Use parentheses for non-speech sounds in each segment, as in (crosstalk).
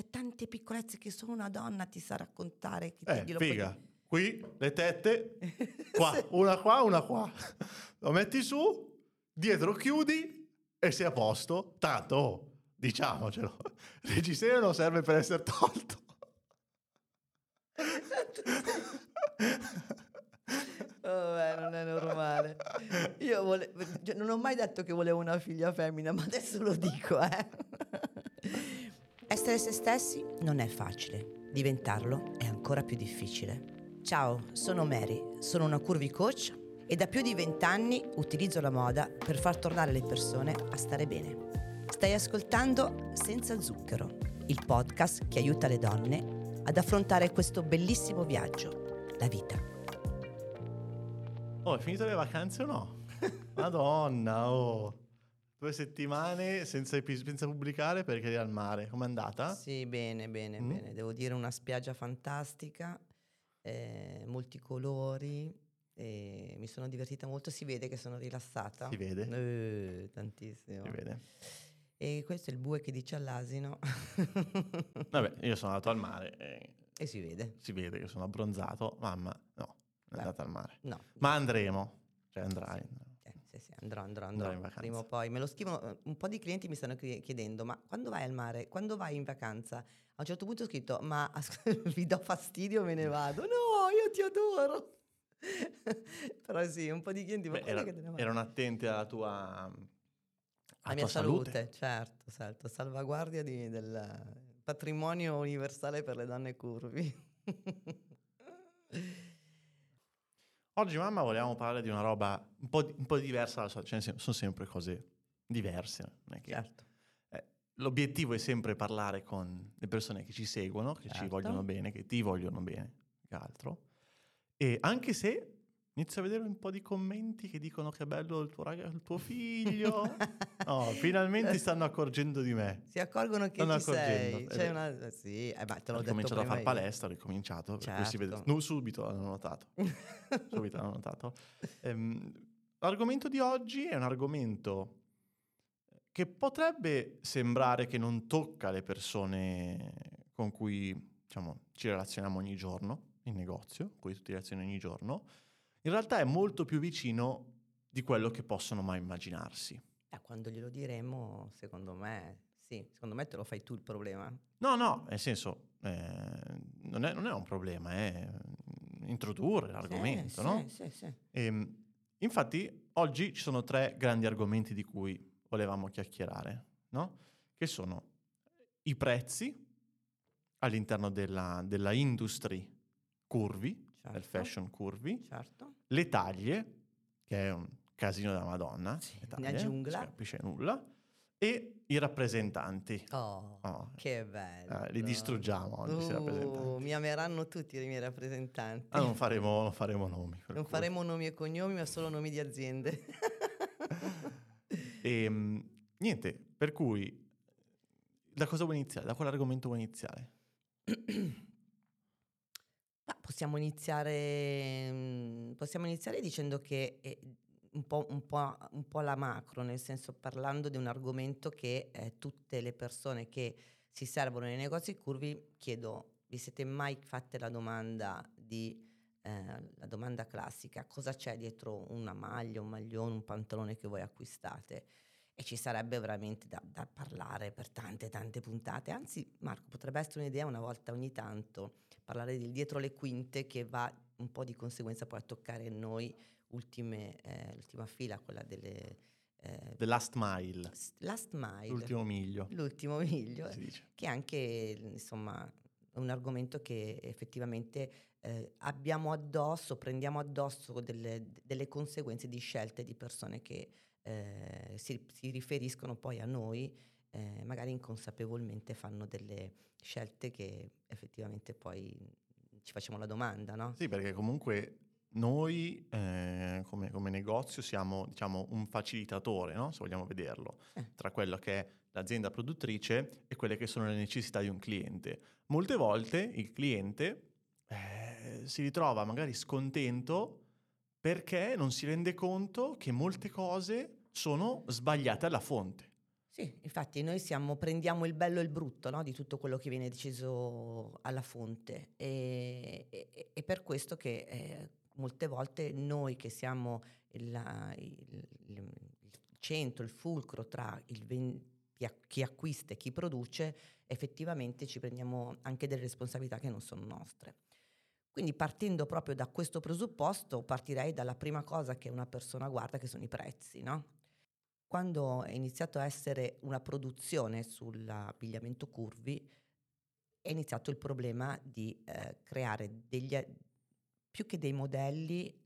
c'è tante piccolezze che solo una donna ti sa raccontare. Che Eh, figa. puoi- Qui le tette, qua, (laughs) Sì. una qua, una qua. Lo metti su, dietro chiudi e sei a posto. Tanto, oh, diciamocelo, (laughs) il reggiseno non serve per essere tolto. (laughs) Vabbè, non è normale. Io vole- cioè, non ho mai detto che volevo una figlia femmina, ma adesso lo dico, eh. Essere se stessi non è facile, diventarlo è ancora più difficile. Ciao, sono Mary, sono una curvy coach e da più di vent'anni utilizzo la moda per far tornare le persone a stare bene. Stai ascoltando Senza Zucchero, il podcast che aiuta le donne ad affrontare questo bellissimo viaggio, la vita. Oh, hai finito le vacanze o no? (laughs) Madonna, oh. Due settimane senza, epis- senza pubblicare perché eri al mare. Com'è andata? Sì, bene, bene, Mm. bene. Devo dire una spiaggia fantastica, eh, molti colori. e mi sono divertita molto, si vede che sono rilassata. Si vede. Eh, tantissimo. Si vede. E questo è il bue che dice all'asino. (laughs) Vabbè, io sono andato al mare e e si vede. si vede che sono abbronzato. Mamma, no, è andata al mare. No. Ma andremo. Cioè andrai. Eh, sì, sì, andrò, andrò, andrò. in vacanza. Prima o poi. Me lo scrivono, un po' di clienti mi stanno chiedendo, ma quando vai al mare? Quando vai in vacanza? A un certo punto ho scritto, ma (laughs) vi do fastidio, me ne vado. No, io ti adoro. (laughs) Però sì, un po' di clienti, ma Beh, era- erano attenti alla tua, alla La mia tua salute, certo, certo, salvaguardia di- del patrimonio universale per le donne curvi. (laughs) Oggi, mamma, volevamo parlare di una roba un po', di- un po' diversa dalla solita. Cioè, sono sempre cose diverse. Che- certo. eh, l'obiettivo è sempre parlare con le persone che ci seguono, che ci Certo. vogliono bene, che ti vogliono bene, che altro. E anche se inizio a vedere un po' di commenti che dicono che è bello il tuo, raga- il tuo figlio. no, finalmente (laughs) stanno accorgendo di me. Si accorgono che Stanno ci sei. C'è eh, una... Sì, eh, ma te l'ho Ho detto cominciato a fare palestra, ho ricominciato, si vede. Certo. No, subito l'hanno notato. (laughs) subito l'hanno notato. Ehm, l'argomento di oggi è un argomento che potrebbe sembrare che non tocca le persone con cui diciamo, ci relazioniamo ogni giorno in negozio, con cui ti relazioni ogni giorno. In realtà è molto più vicino di quello che possono mai immaginarsi. Eh, quando glielo diremo, secondo me, sì, secondo me te lo fai tu il problema. No, no, nel senso, eh, non, è, non è un problema, è introdurre l'argomento, Sì, no? Sì, sì, sì. Ehm, infatti, oggi ci sono tre grandi argomenti di cui volevamo chiacchierare, no? Che sono i prezzi all'interno della, della industry curvi, del Certo. fashion curvi, Certo. le taglie, che è un casino da Madonna, Sì, una taglie, giungla. non si capisce nulla, e i rappresentanti. Oh, Oh, che bello. eh, li distruggiamo oggi, Uh, mi ameranno tutti i miei rappresentanti. Ah, non faremo, non faremo nomi. Non cui. faremo nomi e cognomi, ma solo nomi di aziende. E, (laughs) Ehm, niente, per cui da cosa vuoi iniziare? Da quell'argomento vuoi iniziare? (clears throat) Possiamo iniziare, mm, possiamo iniziare dicendo che un po', un po', un po' la macro, nel senso parlando di un argomento che eh, tutte le persone che si servono nei negozi curvi, chiedo, vi siete mai fatte la domanda di eh, la domanda classica, cosa c'è dietro una maglia, un maglione, un pantalone che voi acquistate? E ci sarebbe veramente da, da parlare per tante, tante puntate. Anzi, Marco, potrebbe essere un'idea una volta ogni tanto parlare del dietro le quinte che va un po' di conseguenza poi a toccare noi ultime, eh, l'ultima fila, quella delle... eh, The Last Mile, last mile, l'ultimo miglio, l'ultimo miglio, che è anche insomma un argomento che effettivamente eh, abbiamo addosso, prendiamo addosso delle, delle conseguenze di scelte di persone che eh, si, si riferiscono poi a noi, eh, magari inconsapevolmente fanno delle scelte che effettivamente poi ci facciamo la domanda, no? Sì, perché comunque noi eh, come, come negozio siamo diciamo, un facilitatore, no? se vogliamo vederlo, Eh. tra quello che è l'azienda produttrice e quelle che sono le necessità di un cliente. Molte volte il cliente eh, si ritrova magari scontento perché non si rende conto che molte cose sono sbagliate alla fonte. Sì, infatti noi siamo, prendiamo il bello e il brutto no, di tutto quello che viene deciso alla fonte e, e, e per questo che eh, molte volte noi che siamo il, il, il, centro, il fulcro tra il, chi acquista e chi produce, effettivamente ci prendiamo anche delle responsabilità che non sono nostre. Quindi partendo proprio da questo presupposto, partirei dalla prima cosa che una persona guarda, che sono i prezzi, no? Quando è iniziato a essere una produzione sull'abbigliamento curvi, è iniziato il problema di eh, creare degli, più che dei modelli,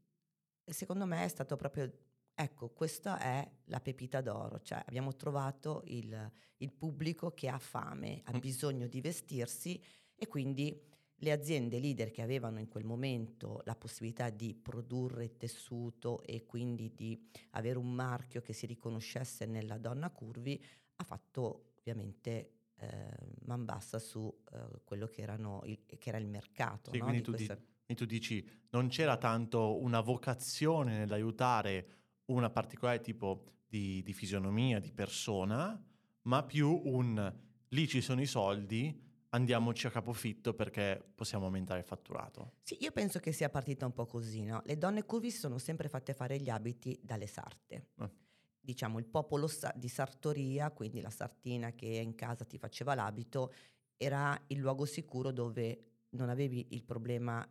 secondo me è stato proprio, ecco, questa è la pepita d'oro, cioè abbiamo trovato il, il pubblico che ha fame, ha mm. bisogno di vestirsi e quindi le aziende leader che avevano in quel momento la possibilità di produrre tessuto e quindi di avere un marchio che si riconoscesse nella donna curvi, ha fatto ovviamente eh, man bassa su eh, quello che, il, che, era il mercato. Sì, no? quindi, tu questa... di, quindi tu dici non c'era tanto una vocazione nell'aiutare una particolare tipo di, di fisionomia, di persona, ma più un lì ci sono i soldi, andiamoci a capofitto perché possiamo aumentare il fatturato. Sì, io penso che sia partita un po' così, no? Le donne curvi si sono sempre fatte fare gli abiti dalle sarte. Eh. Diciamo il popolo di sartoria, quindi la sartina che in casa ti faceva l'abito, era il luogo sicuro dove non avevi il problema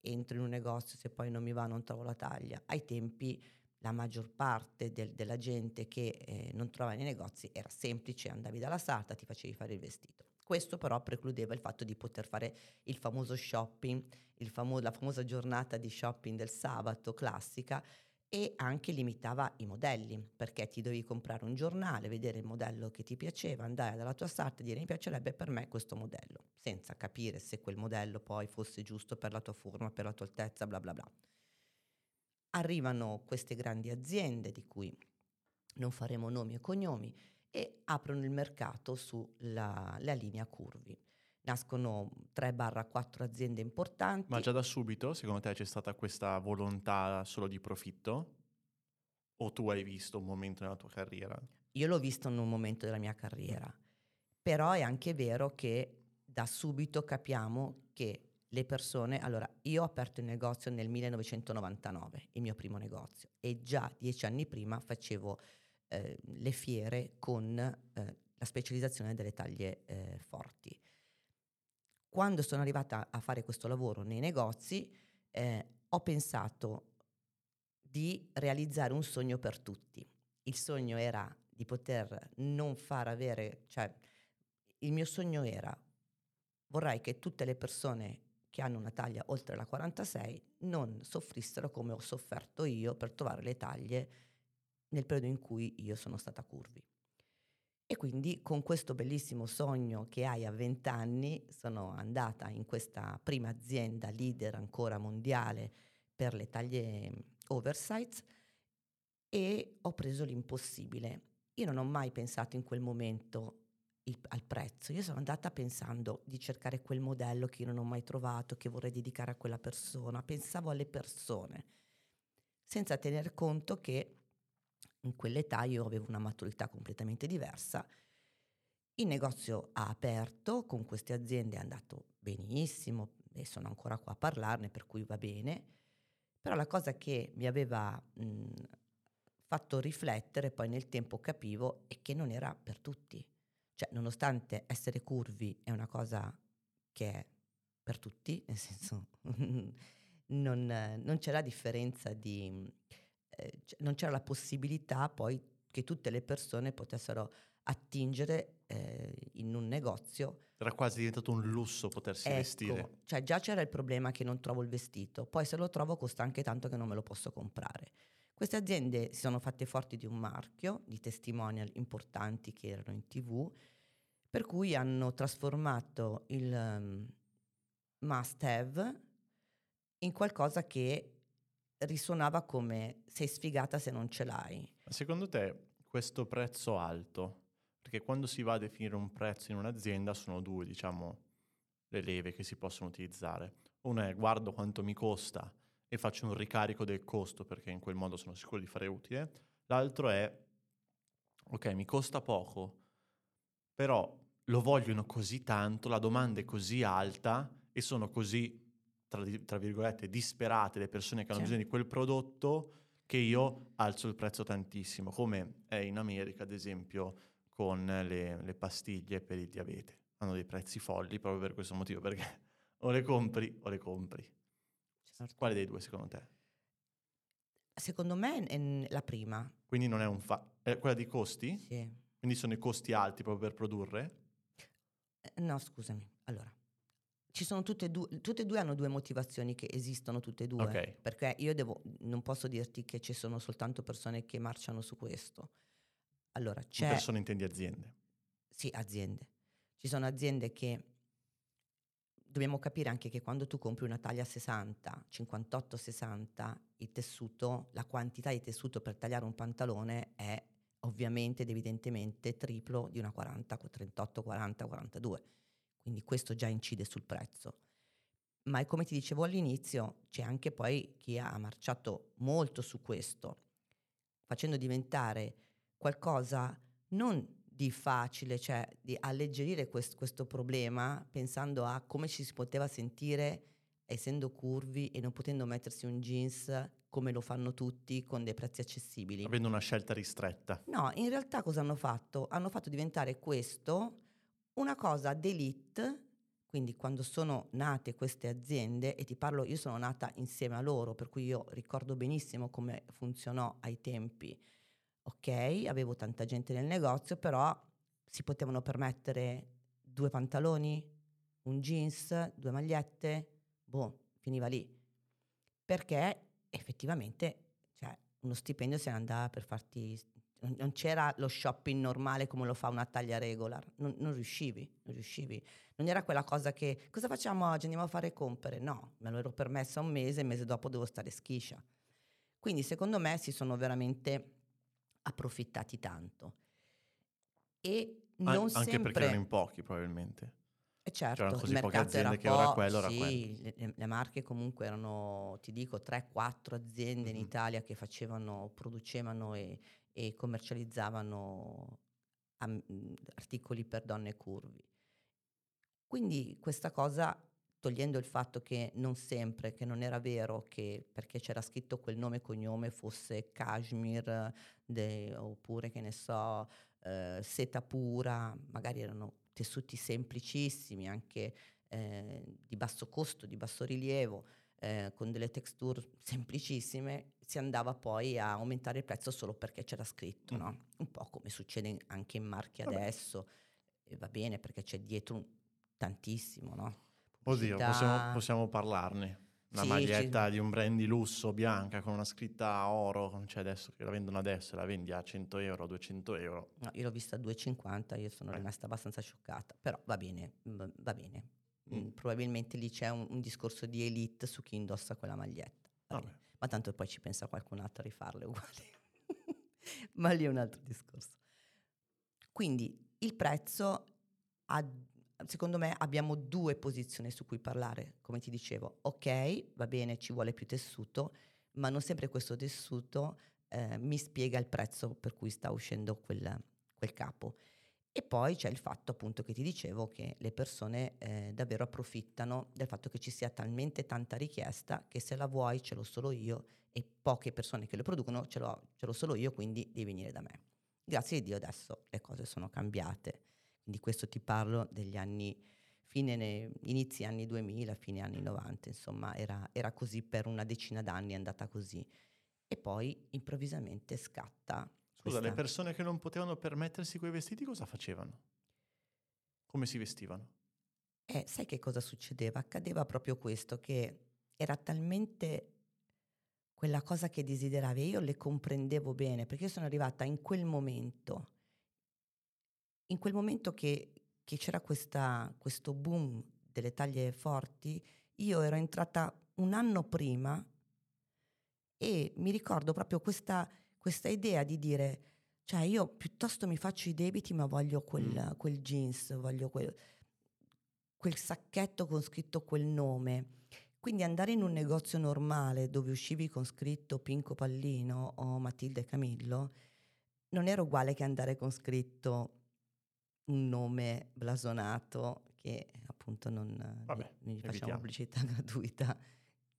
entro in un negozio se poi non mi va non trovo la taglia. Ai tempi la maggior parte del, della gente che eh, non trovava nei negozi era semplice, andavi dalla sarta, ti facevi fare il vestito. Questo però precludeva il fatto di poter fare il famoso shopping, il famo- la famosa giornata di shopping del sabato classica e anche limitava i modelli, perché ti dovevi comprare un giornale, vedere il modello che ti piaceva, andare dalla tua sarta e dire mi piacerebbe per me questo modello, senza capire se quel modello poi fosse giusto per la tua forma, per la tua altezza, bla bla bla. Arrivano queste grandi aziende di cui non faremo nomi e cognomi e aprono il mercato sulla linea curvi. Nascono 3-4 aziende importanti. Ma già da subito, secondo te, c'è stata questa volontà solo di profitto? O tu hai visto un momento nella tua carriera? Io l'ho visto in un momento della mia carriera, però è anche vero che da subito capiamo che le persone... Allora, io ho aperto il negozio nel 1999, il mio primo negozio, e già dieci anni prima facevo eh, le fiere con eh, la specializzazione delle taglie eh, forti. Quando sono arrivata a fare questo lavoro nei negozi, eh, ho pensato di realizzare un sogno per tutti. Il sogno era di poter non far avere, cioè il mio sogno era vorrei che tutte le persone che hanno una taglia oltre la 46 non soffrissero come ho sofferto io per trovare le taglie nel periodo in cui io sono stata curvi. E quindi con questo bellissimo sogno che hai a 20 anni sono andata in questa prima azienda leader ancora mondiale per le taglie oversize e ho preso l'impossibile. Io non ho mai pensato in quel momento il, al prezzo, io sono andata pensando di cercare quel modello che io non ho mai trovato, che vorrei dedicare a quella persona, pensavo alle persone, senza tener conto che in quell'età io avevo una maturità completamente diversa. Il negozio ha aperto, con queste aziende è andato benissimo e sono ancora qua a parlarne, per cui va bene. Però la cosa che mi aveva mh, fatto riflettere, poi nel tempo capivo, è che non era per tutti. Cioè, nonostante essere curvi è una cosa che è per tutti, nel senso (laughs) non, non c'è la differenza di eh, non c'era la possibilità poi che tutte le persone potessero attingere eh, in un negozio. Era quasi diventato un lusso potersi ecco, vestire. Cioè già c'era il problema che non trovo il vestito, poi se lo trovo costa anche tanto che non me lo posso comprare. Queste aziende si sono fatte forti di un marchio, di testimonial importanti che erano in tv, per cui hanno trasformato il um, must have in qualcosa che risuonava come sei sfigata se non ce l'hai. Secondo te questo prezzo alto, perché quando si va a definire un prezzo in un'azienda sono due, diciamo, le leve che si possono utilizzare. Una è guardo quanto mi costa e faccio un ricarico del costo perché in quel modo sono sicuro di fare utile. L'altro è ok, mi costa poco, però lo vogliono così tanto, la domanda è così alta e sono così, tra, tra virgolette, disperate le persone che hanno Sì. bisogno di quel prodotto che io alzo il prezzo tantissimo, come è in America, ad esempio, con le, le pastiglie per il diabete. Hanno dei prezzi folli proprio per questo motivo, perché (laughs) o le compri o le compri. Certo. Quale dei due secondo te? Secondo me è la prima. Quindi non è un fa... È quella di costi? Sì. Quindi sono i costi alti proprio per produrre? Eh, No, scusami. Allora, ci sono tutte e due, tutte e due hanno due motivazioni che esistono tutte e due. Ok. Perché io devo, non posso dirti che ci sono soltanto persone che marciano su questo. Allora, c'è... Persone intendi aziende. Sì, aziende. Ci sono aziende che dobbiamo capire anche che quando tu compri una taglia 60, 58, 60, il tessuto, la quantità di tessuto per tagliare un pantalone è ovviamente ed evidentemente triplo di una 40, 38, 40, 42. Quindi questo già incide sul prezzo. Ma è come ti dicevo all'inizio, c'è anche poi chi ha marciato molto su questo, facendo diventare qualcosa non di facile, cioè di alleggerire quest- questo problema pensando a come ci si poteva sentire essendo curvi e non potendo mettersi un jeans come lo fanno tutti con dei prezzi accessibili. Avendo una scelta ristretta. No, in realtà cosa hanno fatto? Hanno fatto diventare questo una cosa d'elite, quindi quando sono nate queste aziende, e ti parlo, io sono nata insieme a loro, per cui io ricordo benissimo come funzionò ai tempi. Ok, avevo tanta gente nel negozio, però si potevano permettere due pantaloni, un jeans, due magliette, boh, finiva lì. Perché effettivamente, cioè, uno stipendio se ne andava per farti non c'era lo shopping normale come lo fa una taglia regular, non, non riuscivi, non riuscivi. Non era quella cosa che cosa facciamo oggi? Andiamo a fare compere? No, me lo ero permessa un mese, il mese dopo devo stare schiscia. Quindi secondo me si sono veramente approfittati tanto. E An- non anche sempre... perché erano in pochi probabilmente. Eh certo, C'erano così poche aziende che ora po- quello, ora sì, quello. Le, le- marche comunque erano, ti dico, 3-4 aziende in Mhm. Italia che facevano, producevano e, e commercializzavano am- articoli per donne curvi. Quindi questa cosa, togliendo il fatto che non sempre, che non era vero che perché c'era scritto quel nome e cognome fosse cashmere de- oppure che ne so, eh, seta pura, magari erano tessuti semplicissimi, anche eh, di basso costo, di basso rilievo, eh, con delle texture semplicissime, si andava poi a aumentare il prezzo solo perché c'era scritto, Mm. no? Un po' come succede anche in marchi Vabbè. adesso, e va bene perché c'è dietro un- tantissimo, no? Oddio, possiamo, possiamo parlarne. Una Sì, maglietta di un brand di lusso bianca con una scritta oro, non c'è adesso, che la vendono adesso la vendi a 100 euro, 200 euro. No, io l'ho vista a 2,50, io sono Eh. rimasta abbastanza scioccata, però va bene, mm, va bene. Mm. Mm, Probabilmente lì c'è un, un discorso di elite su chi indossa quella maglietta. Va Vabbè. Ma tanto poi ci pensa qualcun altro a rifarle uguali. (laughs) Ma lì è un altro discorso. Quindi il prezzo, ha- secondo me abbiamo due posizioni su cui parlare, come ti dicevo. Ok, va bene, ci vuole più tessuto, ma non sempre questo tessuto eh, mi spiega il prezzo per cui sta uscendo quel, quel capo. E poi c'è il fatto appunto che ti dicevo che le persone eh, davvero approfittano del fatto che ci sia talmente tanta richiesta che se la vuoi ce l'ho solo io e poche persone che lo producono ce l'ho, ce l'ho solo io, quindi devi venire da me. Grazie a Dio adesso le cose sono cambiate, quindi questo ti parlo degli anni, fine, ne- inizi anni 2000, fine anni 90, insomma era, era così per una decina d'anni, è andata così. E poi improvvisamente scatta. Scusa, questa- le persone che non potevano permettersi quei vestiti cosa facevano? Come si vestivano? Eh, sai che cosa succedeva? Accadeva proprio questo, che era talmente quella cosa che desideravi io le comprendevo bene, perché io sono arrivata in quel momento, in quel momento che, che c'era questa, questo boom delle taglie forti, io ero entrata un anno prima e mi ricordo proprio questa, questa idea di dire, cioè io piuttosto mi faccio i debiti ma voglio quel, Mm. quel jeans, voglio quel, quel sacchetto con scritto quel nome. Quindi andare in un negozio normale dove uscivi con scritto Pinco Pallino o Matilde Camillo non era uguale che andare con scritto un nome blasonato che appunto non Vabbè, gli facciamo evitiamo. pubblicità (laughs) gratuita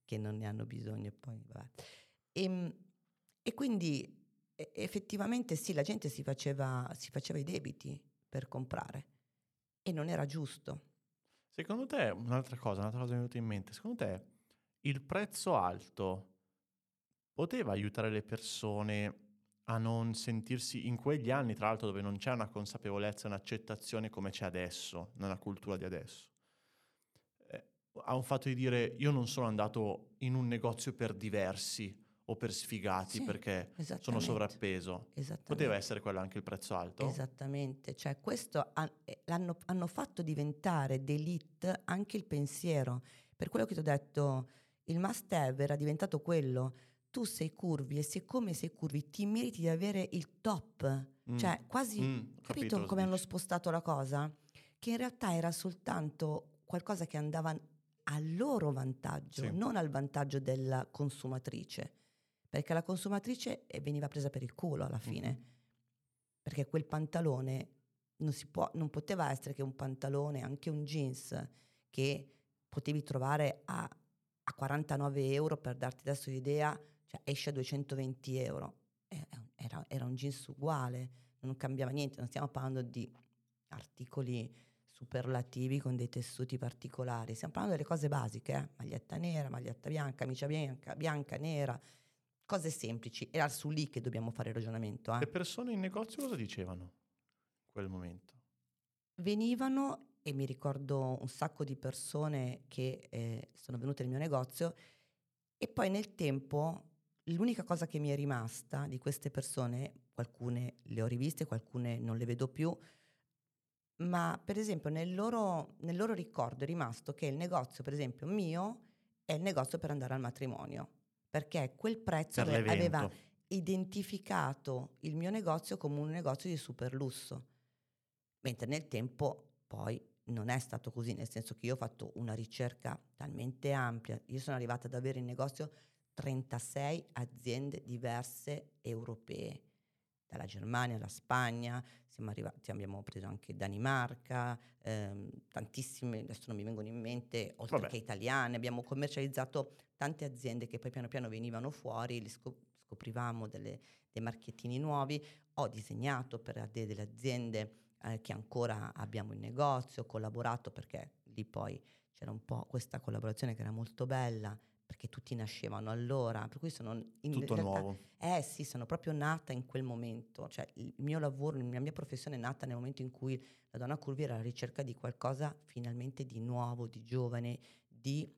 che non ne hanno bisogno e poi vabbè. Ehm, E, quindi e- effettivamente sì, la gente si faceva, si faceva i debiti per comprare e non era giusto. Secondo te, un'altra cosa, un'altra cosa mi è venuta in mente, secondo te il prezzo alto poteva aiutare le persone a non sentirsi in quegli anni, tra l'altro dove non c'è una consapevolezza, un'accettazione come c'è adesso, nella cultura di adesso? Eh, ha un fatto di dire io non sono andato in un negozio per diversi o per sfigati Sì, perché sono sovrappeso. Poteva essere quello anche il prezzo alto? Esattamente, cioè questo ha- eh, hanno fatto diventare d'elite anche il pensiero. Per quello che ti ho detto, il must have era diventato quello. Tu sei curvi e siccome sei curvi ti meriti di avere il top. Mm. Cioè quasi, Mm, capito capito come hanno spostato la cosa? Che in realtà era soltanto qualcosa che andava a loro vantaggio, Sì. non al vantaggio della consumatrice. Perché la consumatrice eh, veniva presa per il culo alla fine Mhm. perché quel pantalone non, si può, non poteva essere che un pantalone, anche un jeans che potevi trovare a, a 49 euro per darti adesso l'idea, cioè esce a 220 euro. Eh, Era, era un jeans uguale, non cambiava niente, non stiamo parlando di articoli superlativi con dei tessuti particolari, stiamo parlando delle cose basiche, eh? maglietta nera, maglietta bianca, camicia bianca, bianca, nera, cose semplici. Era su lì che dobbiamo fare il ragionamento. eh. Le persone in negozio cosa dicevano in quel momento? venivano e mi ricordo un sacco di persone che eh, sono venute nel mio negozio e poi nel tempo l'unica cosa che mi è rimasta di queste persone, alcune le ho riviste, alcune non le vedo più, ma per esempio nel loro, nel loro ricordo è rimasto che il negozio, per esempio mio, è il negozio per andare al matrimonio, perché quel prezzo Per ave- aveva identificato il mio negozio come un negozio di super lusso. Mentre nel tempo poi non è stato così, nel senso che io ho fatto una ricerca talmente ampia, io sono arrivata ad avere in negozio 36 aziende diverse europee, dalla Germania alla Spagna, siamo arrivati, abbiamo preso anche Danimarca, ehm, tantissime, adesso non mi vengono in mente, oltre Vabbè. che italiane, abbiamo commercializzato tante aziende che poi piano piano venivano fuori, li scop- scoprivamo delle- dei marchettini nuovi, ho disegnato per de- delle aziende eh, che ancora abbiamo in negozio, ho collaborato perché lì poi c'era un po' questa collaborazione che era molto bella perché tutti nascevano allora, per cui sono in Tutto realtà- nuovo. eh sì, sono proprio nata in quel momento, cioè il mio lavoro, la mia professione è nata nel momento in cui la donna curvi era alla ricerca di qualcosa finalmente di nuovo, di giovane, di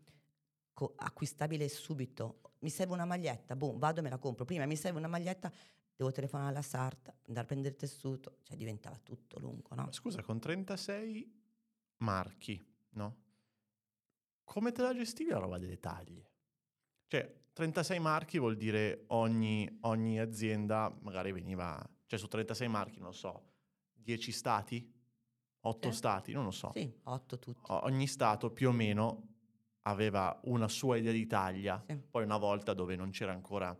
co- acquistabile subito. Mi serve una maglietta, boom, vado e me la compro. Prima mi serve una maglietta, devo telefonare alla sarta, andare a prendere il tessuto, cioè diventava tutto lungo, no? Ma Scusa, con 36 marchi, no? Come te la gestivi la roba delle taglie? Cioè, 36 marchi vuol dire ogni, ogni azienda magari veniva... Cioè, su 36 marchi, non so, 10 stati? 8 Sì. stati? Non lo so. Sì, otto tutti. O- Ogni stato più o meno aveva una sua idea di taglia. Sì. Poi una volta dove non c'era ancora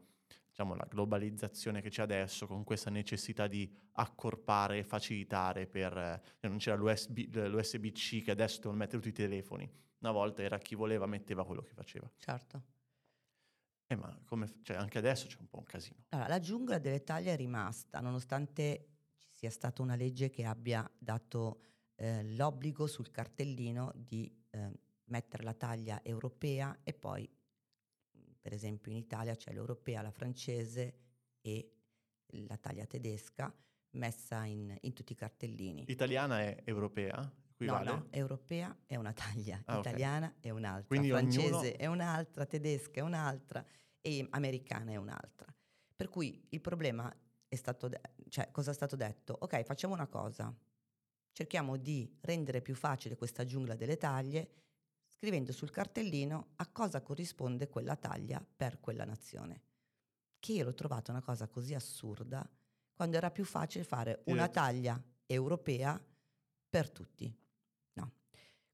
diciamo, la globalizzazione che c'è adesso, con questa necessità di accorpare e facilitare per... eh, non c'era l'USB, l'USB-C che adesso devono mettere tutti i telefoni. Una volta era chi voleva metteva quello che faceva. Certo. Eh, ma come, cioè, anche adesso c'è un po' un casino. Allora, la giungla delle taglie è rimasta, nonostante ci sia stata una legge che abbia dato eh, l'obbligo sul cartellino di eh, mettere la taglia europea e poi, per esempio, in Italia c'è l'europea, la francese e la taglia tedesca messa in, in tutti i cartellini. Italiana è europea? Equivale? No, no, europea è una taglia, Ah, italiana è un'altra, Quindi francese ognuno- è un'altra, tedesca è un'altra e americana è un'altra. Per cui il problema è stato, de- cioè cosa è stato detto? Ok, facciamo una cosa, cerchiamo di rendere più facile questa giungla delle taglie scrivendo sul cartellino a cosa corrisponde quella taglia per quella nazione. Che io l'ho trovata una cosa così assurda quando era più facile fare una taglia europea per tutti.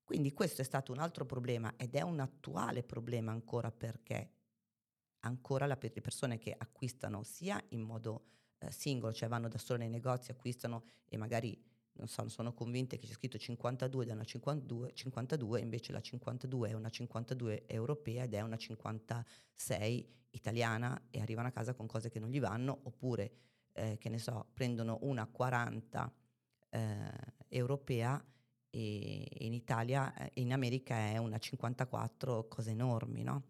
Quindi questo è stato un altro problema ed è un attuale problema ancora perché ancora la- le persone che acquistano sia in modo eh, singolo, cioè vanno da solo nei negozi, acquistano e magari non so, sono convinte che c'è scritto 52 ed è una 52, 52, invece la 52 è una 52 europea ed è una 56 italiana e arrivano a casa con cose che non gli vanno, oppure, eh, che ne so, prendono una 40 eh, europea e in Italia, eh, in America è una 54, cose enormi, no?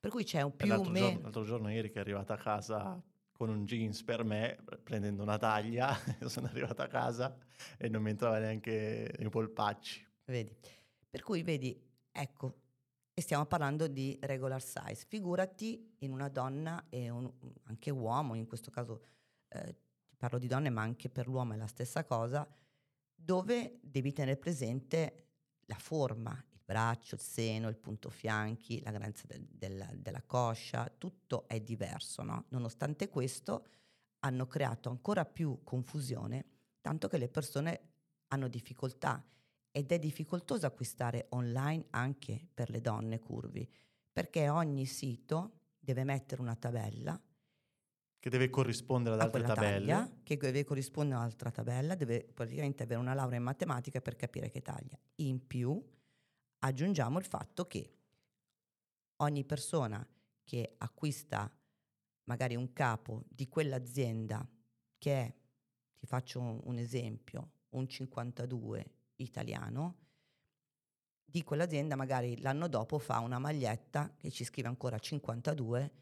Per cui c'è un più l'altro, me- giorno, l'altro giorno Erika è arrivata a casa con un jeans per me, prendendo una taglia, (laughs) sono arrivata a casa e non mi entrava neanche nei polpacci. Vedi? Per cui vedi, ecco, e stiamo parlando di regular size. Figurati in una donna e un, anche uomo, in questo caso eh, parlo di donne, ma anche per l'uomo è la stessa cosa, dove devi tenere presente la forma, il braccio, il seno, il punto fianchi, la grandezza del, del, della coscia, tutto è diverso, no? Nonostante questo hanno creato ancora più confusione, tanto che le persone hanno difficoltà ed è difficoltoso acquistare online anche per le donne curvi, perché ogni sito deve mettere una tabella che deve corrispondere ad altre tabelle. Taglia, che deve corrispondere a un'altra tabella, deve praticamente avere una laurea in matematica per capire che taglia. In più aggiungiamo il fatto che ogni persona che acquista magari un capo di quell'azienda che è, ti faccio un esempio, un 52 italiano, di quell'azienda magari l'anno dopo fa una maglietta che ci scrive ancora 52,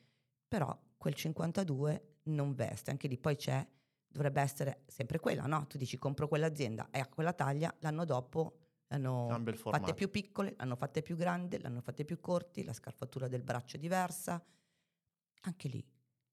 però quel 52 non veste, anche lì poi c'è, dovrebbe essere sempre quella, no? Tu dici compro quell'azienda, è a quella taglia, l'anno dopo l'hanno fatte più piccole, l'hanno fatte più grandi, l'hanno fatte più corti, la scarfatura del braccio è diversa. Anche lì,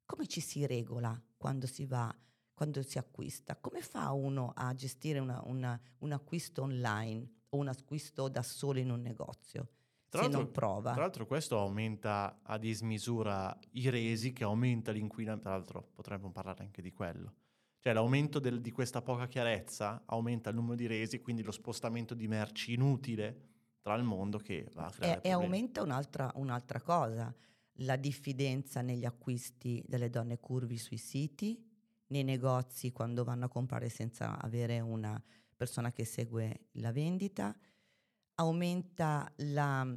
come ci si regola quando si va, quando si acquista? Come fa uno a gestire una, una, un acquisto online o un acquisto da solo in un negozio? Tra se non prova. Tra l'altro questo aumenta a dismisura i resi, che aumenta l'inquinamento, tra l'altro potremmo parlare anche di quello. Cioè l'aumento del, di questa poca chiarezza aumenta il numero di resi, quindi lo spostamento di merci inutile tra il mondo che va a creare E, e aumenta un'altra, un'altra cosa, la diffidenza negli acquisti delle donne curvi sui siti, nei negozi quando vanno a comprare senza avere una persona che segue la vendita, aumenta la,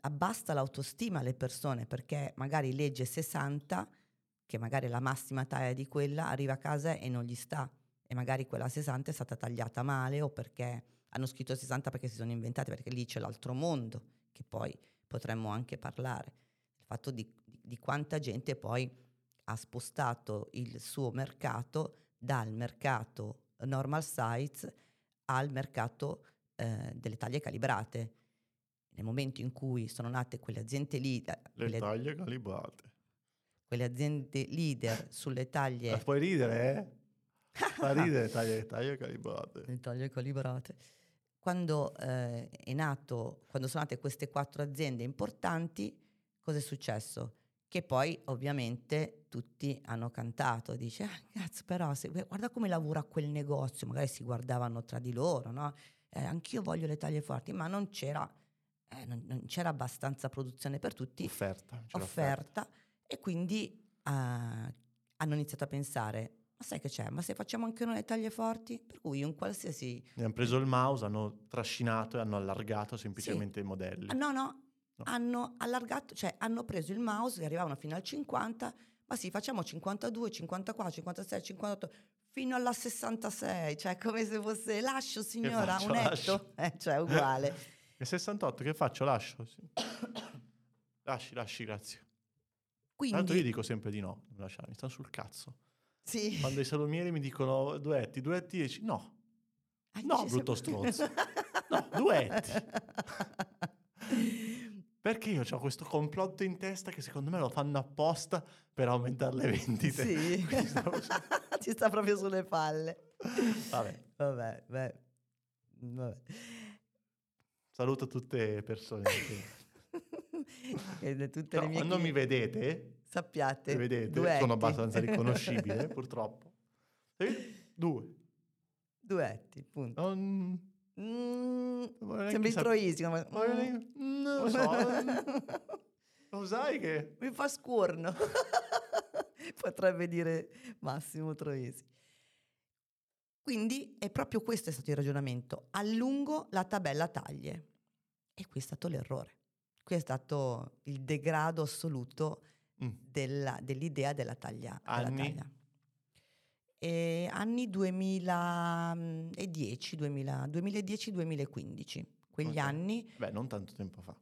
abbassa l'autostima alle persone perché magari legge 60, che magari è la massima taglia di quella, arriva a casa e non gli sta e magari quella 60 è stata tagliata male o perché hanno scritto 60 perché si sono inventati, perché lì c'è l'altro mondo che poi potremmo anche parlare. Il fatto di, di quanta gente poi ha spostato il suo mercato dal mercato normal size al mercato eh, delle taglie calibrate. Nel momento in cui sono nate quelle aziende leader... Le quelle, taglie calibrate. Quelle aziende leader sulle taglie... Ma puoi ridere, eh? (laughs) Fa ridere taglie, taglie calibrate. Le taglie calibrate. Quando, eh, è nato, quando sono nate queste quattro aziende importanti, cosa è successo? Che poi ovviamente tutti hanno cantato, dice, ah, cazzo però, se, guarda come lavora quel negozio, magari si guardavano tra di loro, no? Eh, anch'io voglio le taglie forti, ma non c'era, eh, non, non c'era abbastanza produzione per tutti. Offerta. Offerta, offerta. E quindi uh, hanno iniziato a pensare, ma sai che c'è? Ma se facciamo anche noi le taglie forti? Per cui un qualsiasi... Ne hanno preso il mouse, hanno trascinato e hanno allargato semplicemente sì. i modelli. Ah, no, no, no, hanno allargato, cioè hanno preso il mouse che arrivavano fino al 50, ma sì, facciamo 52, 54, 56, 58, fino alla 66, cioè come se fosse lascio signora, un etto, (laughs) eh, cioè uguale. e 68 che faccio? Lascio? Sì. lasci, lasci, grazie. Quindi... Tanto io dico sempre di no, lasciare, mi stanno sul cazzo. Sì. Quando i salumieri mi dicono duetti, duetti, dici no. Ah, no, brutto sempre... stronzo. (laughs) no, duetti. Perché io ho questo complotto in testa che secondo me lo fanno apposta per aumentare le vendite. Sì, (laughs) (laughs) ci sta proprio sulle palle. Vabbè. Vabbè, beh. Vabbè. Saluto tutte le persone che... (laughs) tutte no, le mie quando chi... mi vedete, sappiate, mi vedete, duetti. sono abbastanza riconoscibile, (laughs) purtroppo. Due. Duetti, punto. Non... Mm, sembri troisino. Ma... Mm. Non lo so. lo sai che... Mi fa scurno. (laughs) potrebbe dire Massimo Troisi. Quindi è proprio questo è stato il ragionamento. Allungo la tabella taglie. E qui è stato l'errore. Qui è stato il degrado assoluto mm. della, dell'idea della taglia. Anni? Della taglia. E anni 2010, 2010-2015. Quegli okay. anni... Beh, non tanto tempo fa.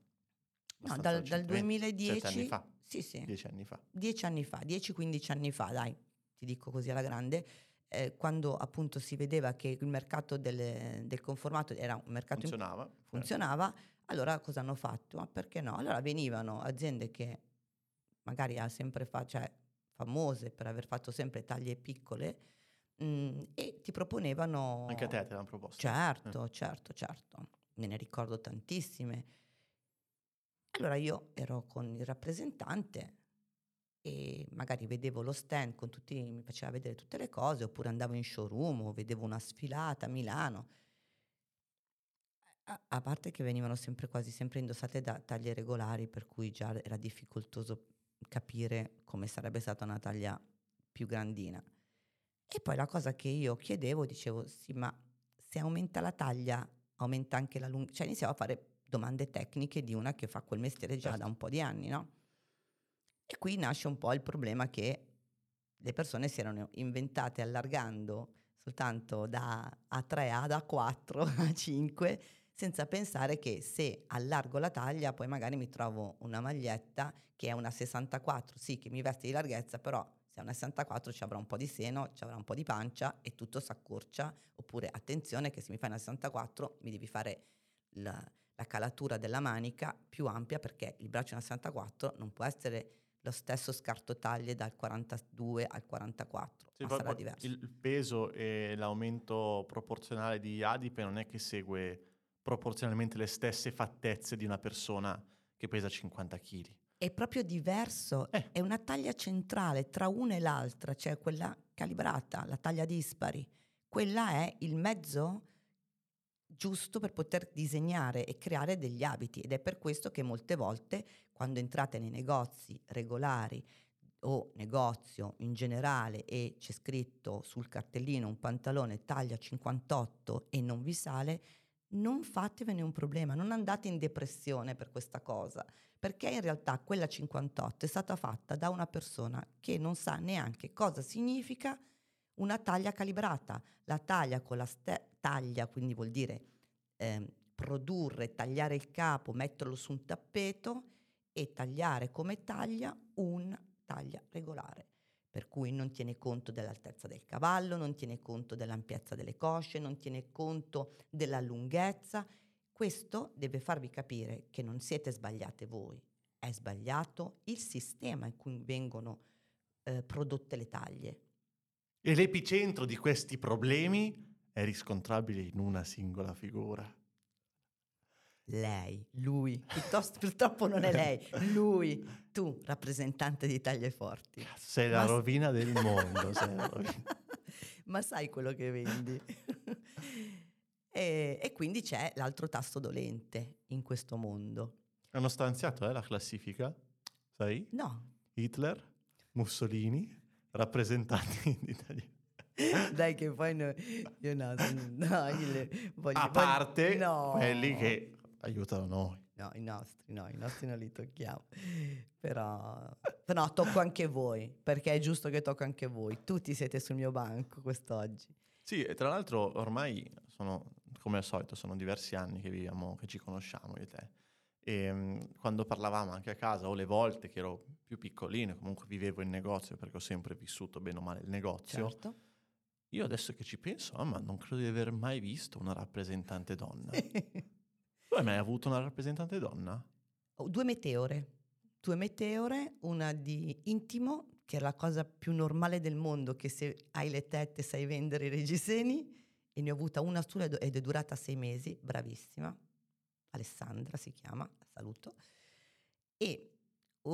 No, dal, dal 2010... anni fa. Sì, sì. Dieci anni fa. Dieci anni fa, 10-15 anni fa, dai, ti dico così alla grande eh, quando appunto si vedeva che il mercato del, del conformato era un mercato funzionava, in, certo. funzionava allora cosa hanno fatto? Ma perché no? Allora venivano aziende che magari ha sempre fa, cioè, famose per aver fatto sempre taglie piccole mh, mm, e ti proponevano... Anche a te te l'hanno proposto? Certo, eh. certo, certo. Me ne ricordo tantissime. Allora io ero con il rappresentante e magari vedevo lo stand con tutti, mi faceva vedere tutte le cose, oppure andavo in showroom o vedevo una sfilata a Milano. A, a parte che venivano sempre quasi sempre indossate da taglie regolari, per cui già era difficoltoso capire come sarebbe stata una taglia più grandina. E poi la cosa che io chiedevo, dicevo, sì, ma se aumenta la taglia, aumenta anche la lunghezza, cioè iniziavo a fare domande tecniche di una che fa quel mestiere già certo. da un po' di anni, no? E qui nasce un po' il problema che le persone si erano inventate allargando soltanto da A3 ad A4, (laughs) A5, senza pensare che se allargo la taglia poi magari mi trovo una maglietta che è una 64, sì che mi veste di larghezza, però se è una 64 ci avrà un po' di seno, ci avrà un po' di pancia e tutto si accorcia, oppure attenzione che se mi fai una 64 mi devi fare la, la calatura della manica più ampia perché il braccio una 64 non può essere lo stesso scarto taglie dal 42 al 44, sì, ma sarà diverso. Il peso e l'aumento proporzionale di adipe non è che segue proporzionalmente le stesse fattezze di una persona che pesa 50 kg. È proprio diverso, eh. è una taglia centrale tra una e l'altra, cioè quella calibrata, la taglia dispari. Quella è il mezzo giusto per poter disegnare e creare degli abiti ed è per questo che molte volte quando entrate nei negozi regolari o negozio in generale e c'è scritto sul cartellino un pantalone taglia 58 e non vi sale, non fatevene un problema, non andate in depressione per questa cosa, perché in realtà quella 58 è stata fatta da una persona che non sa neanche cosa significa una taglia calibrata. La taglia con la ste- taglia, quindi vuol dire eh, produrre, tagliare il capo, metterlo su un tappeto e tagliare come taglia una taglia regolare. Per cui non tiene conto dell'altezza del cavallo, non tiene conto dell'ampiezza delle cosce, non tiene conto della lunghezza. Questo deve farvi capire che non siete sbagliate voi, è sbagliato il sistema in cui vengono eh, prodotte le taglie. E l'epicentro di questi problemi è riscontrabile in una singola figura. Lei, lui, piuttosto purtroppo non è lei, lui, tu, rappresentante di taglie forti. Sei la Ma rovina del mondo. rovina. (laughs) Ma sai quello che vendi. e, e, quindi c'è l'altro tasto dolente in questo mondo. Hanno stanziato eh, la classifica, sai? No. Hitler, Mussolini, rappresentanti di Italia. Dai che poi no, io no, no io le voglio, a parte voglio, no. quelli che aiutano noi. No, i nostri no, i nostri non li tocchiamo. Però, no, tocco anche voi, perché è giusto che tocco anche voi. Tutti siete sul mio banco quest'oggi. Sì, e tra l'altro ormai sono, come al solito, sono diversi anni che viviamo, che ci conosciamo io e te. E um, quando parlavamo anche a casa, o le volte che ero più piccolino, comunque vivevo in negozio, perché ho sempre vissuto bene o male il negozio. Certo. Io adesso che ci penso, oh, ma non credo di aver mai visto una rappresentante donna. (laughs) tu hai mai avuto una rappresentante donna? Oh, due meteore. Due meteore, una di intimo, che è la cosa più normale del mondo, che se hai le tette sai vendere i reggiseni, e ne ho avuta una sola ed è durata sei mesi, bravissima. Alessandra si chiama, saluto. E uh,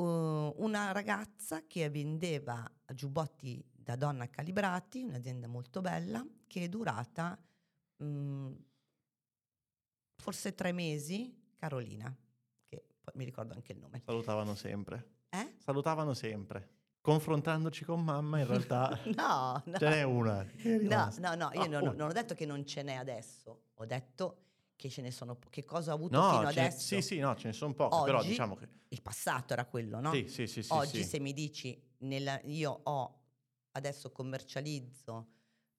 una ragazza che vendeva giubbotti da donna calibrati, un'azienda molto bella, che è durata mh, mm, forse tre mesi, Carolina, che poi mi ricordo anche il nome. Salutavano sempre. Eh? Salutavano sempre. confrontandoci con mamma, in realtà (laughs) no, no. ce n'è una. No, no, no, io Ah, non, oh. non ho detto che non ce n'è adesso, ho detto che ce ne sono, po- che cosa ho avuto No, fino adesso. sì, sì, no, ce ne sono poche, però diciamo che... Il passato era quello, no? Sì, sì, sì, sì, Oggi sì. se mi dici, nella- io ho, adesso commercializzo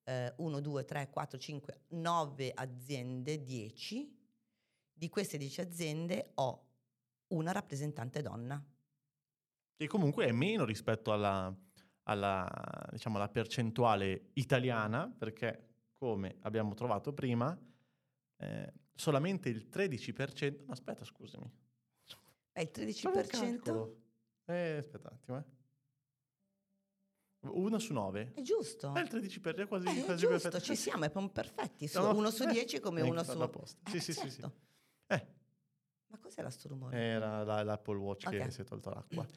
1, 2, 3, 4, 5, 9 aziende, 10, di queste 10 aziende ho una rappresentante donna. Che comunque è meno rispetto alla, alla, diciamo, alla percentuale italiana, perché come abbiamo trovato prima, eh, solamente il 13%... No, aspetta, scusami. È il Fai un 13%? calcolo. Eh, aspetta un attimo, eh. Uno su nove. È giusto. È il 13%, è quasi, Eh, è quasi giusto, perfetto. ci siamo, è perfetti. su- No, no, uno su eh, 10 come eh, uno fatto su... Sì, Eh, sì, sì, sì. certo. Eh, Ma cos'era sto rumore? era la- l'Apple Watch che Ok. si è tolto l'acqua.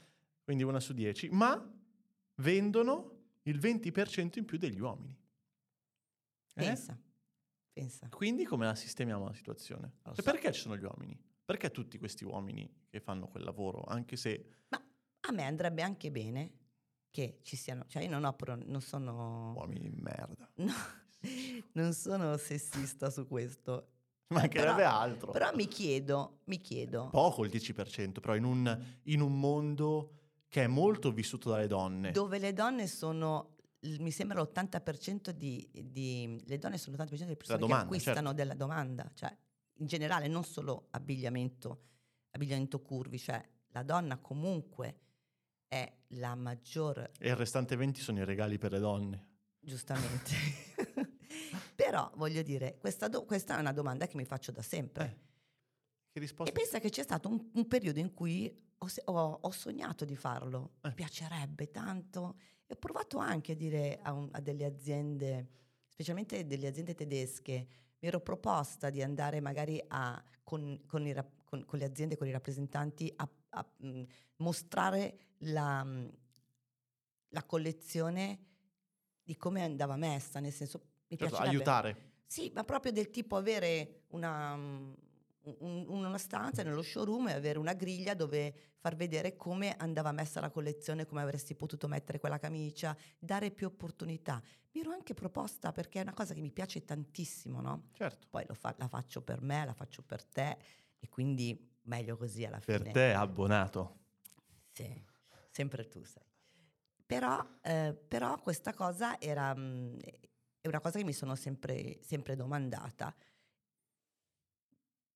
Quindi una su 10. Ma vendono il 20% in più degli uomini. Eh? Pensa, pensa. Quindi come la sistemiamo la situazione? Lo E so. perché ci sono gli uomini? Perché tutti questi uomini che fanno quel lavoro, anche se... Ma a me andrebbe anche bene che ci siano... Cioè io non ho... pro- non sono... Uomini di merda. (laughs) No, non sono sessista su questo. (laughs) Mancherebbe Però- altro. Però mi chiedo, mi chiedo... Poco il 10%, però in un, in un mondo che è molto vissuto dalle donne. dove le donne sono mi sembra l'80% di, di- le donne sono l'80% delle persone domanda, che acquistano certo. della domanda, cioè in generale non solo abbigliamento, abbigliamento curvi, cioè la donna comunque è la maggior E il restante 20 sono i regali per le donne. giustamente. (laughs) Però voglio dire, questa, do- questa è una domanda che mi faccio da sempre. Eh, Che E risposta? pensa che c'è stato un, un periodo in cui ho, ho- ho sognato di farlo, Eh. mi piacerebbe tanto. E ho provato anche a dire a, un- a delle aziende, specialmente delle aziende tedesche, mi ero proposta di andare magari a, con, con i con- con le aziende, con i rappresentanti, a, a, mh, mostrare la, mh, la collezione di come andava messa, nel senso mi Certo, aiutare. Sì, ma proprio del tipo avere una, mm, un- una stanza nello showroom e avere una griglia dove far vedere come andava messa la collezione, come avresti potuto mettere quella camicia, dare più opportunità. Mi ero anche proposta perché è una cosa che mi piace tantissimo, no? Certo. Poi lo fa- la faccio per me, la faccio per te e quindi meglio così alla fine. Per te abbonato. Sì, sempre tu sai. Però, eh, però questa cosa era, mh, è una cosa che mi sono sempre, sempre domandata.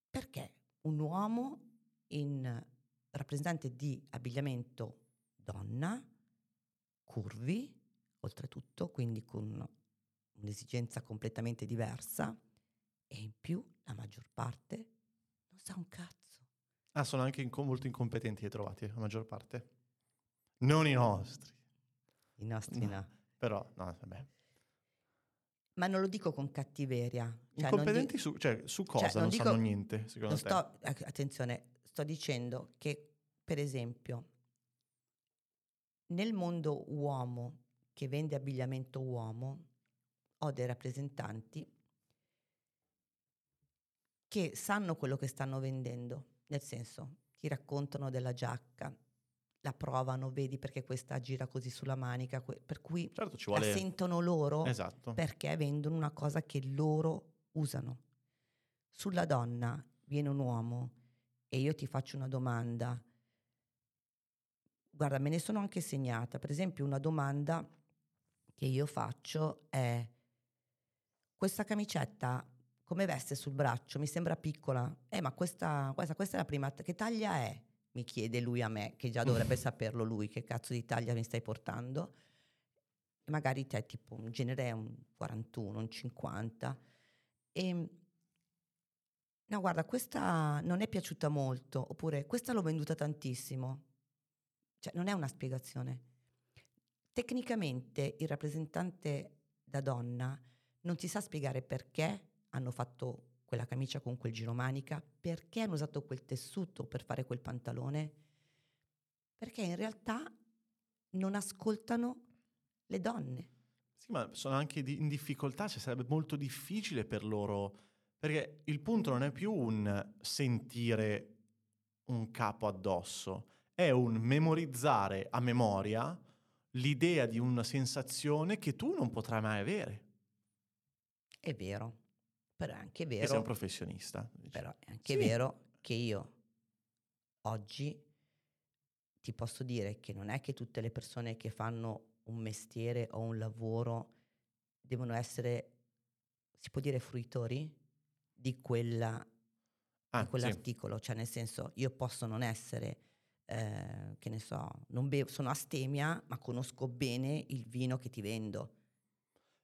Perché un uomo in rappresentante di abbigliamento donna, curvi, oltretutto, quindi con un'esigenza completamente diversa, e in più la maggior parte non sa un cazzo. Ah, sono anche inco- molto incompetenti li trovati, la maggior parte. Non i nostri. I nostri No. no. Però, no, vabbè. Ma non lo dico con cattiveria. Cioè, non di- Incompetenti su, cioè, su cosa non non, dico- sanno niente, secondo te? sto, attenzione, sto dicendo che, per esempio, nel mondo uomo che vende abbigliamento uomo, ho dei rappresentanti che sanno quello che stanno vendendo, nel senso, ti raccontano della giacca, la provano, vedi perché questa gira così sulla manica, que- per cui Certo, ci la vuole... sentono loro Esatto. perché vendono una cosa che loro usano. Sulla donna viene un uomo e io ti faccio una domanda. Guarda, me ne sono anche segnata. Per esempio, una domanda che io faccio è: questa camicetta come veste sul braccio? Mi sembra piccola. Eh, ma questa, questa, questa è la prima. Che taglia è? Mi chiede lui a me, che già dovrebbe (laughs) saperlo lui, che cazzo di taglia mi stai portando. E magari te, tipo, in genere è un 41, un 50. E no, guarda, questa non è piaciuta molto, oppure questa l'ho venduta tantissimo. Cioè, non è una spiegazione. Tecnicamente il rappresentante da donna non ti sa spiegare perché hanno fatto quella camicia con quel giromanica, perché hanno usato quel tessuto per fare quel pantalone, perché in realtà non ascoltano le donne. Sì, ma sono anche in difficoltà, cioè sarebbe molto difficile per loro, perché il punto non è più un sentire un capo addosso, è un memorizzare a memoria l'idea di una sensazione che tu non potrai mai avere. È vero, però è anche Che sei un vero, professionista. dici. però è anche Sì. vero che io oggi ti posso dire che non è che tutte le persone che fanno un mestiere o un lavoro devono essere, si può dire, fruitori di, quella, Ah, di sì. quell'articolo. Cioè, nel senso, io posso non essere, eh, che ne so, non bevo, sono astemia, ma conosco bene il vino che ti vendo.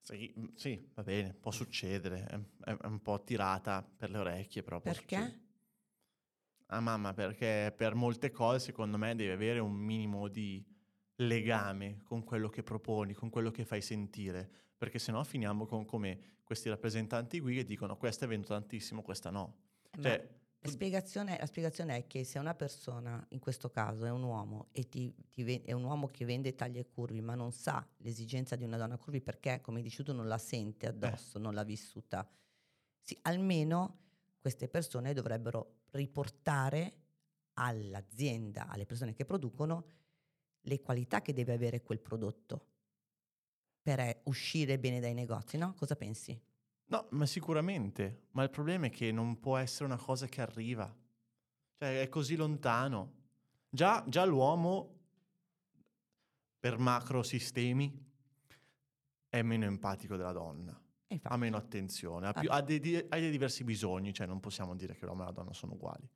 Sì, mm, sì, va bene, può succedere, è, è- un po' tirata per le orecchie, succedere. Perché? Ah mamma, perché per molte cose secondo me devi avere un minimo di legame con quello che proponi, con quello che fai sentire, perché sennò finiamo con come questi rappresentanti qui che dicono questa è venuta tantissimo, questa no. Eh, Ma Cioè, la, spiegazione, la spiegazione è che se una persona, in questo caso è un uomo, e ti, ti è un uomo che vende tagli e curvi, ma non sa l'esigenza di una donna curvi perché, come dici tu, non la sente addosso, non l'ha vissuta, sì, almeno queste persone dovrebbero riportare all'azienda, alle persone che producono, le qualità che deve avere quel prodotto per eh, uscire bene dai negozi, no? Cosa pensi? No, ma sicuramente, ma il problema è che non può essere una cosa che arriva, cioè è così lontano. Già, già l'uomo, per macro sistemi, è meno empatico della donna, infatti, ha meno attenzione, ha, più- ha dei, ha dei diversi bisogni, cioè non possiamo dire che l'uomo e la donna sono uguali,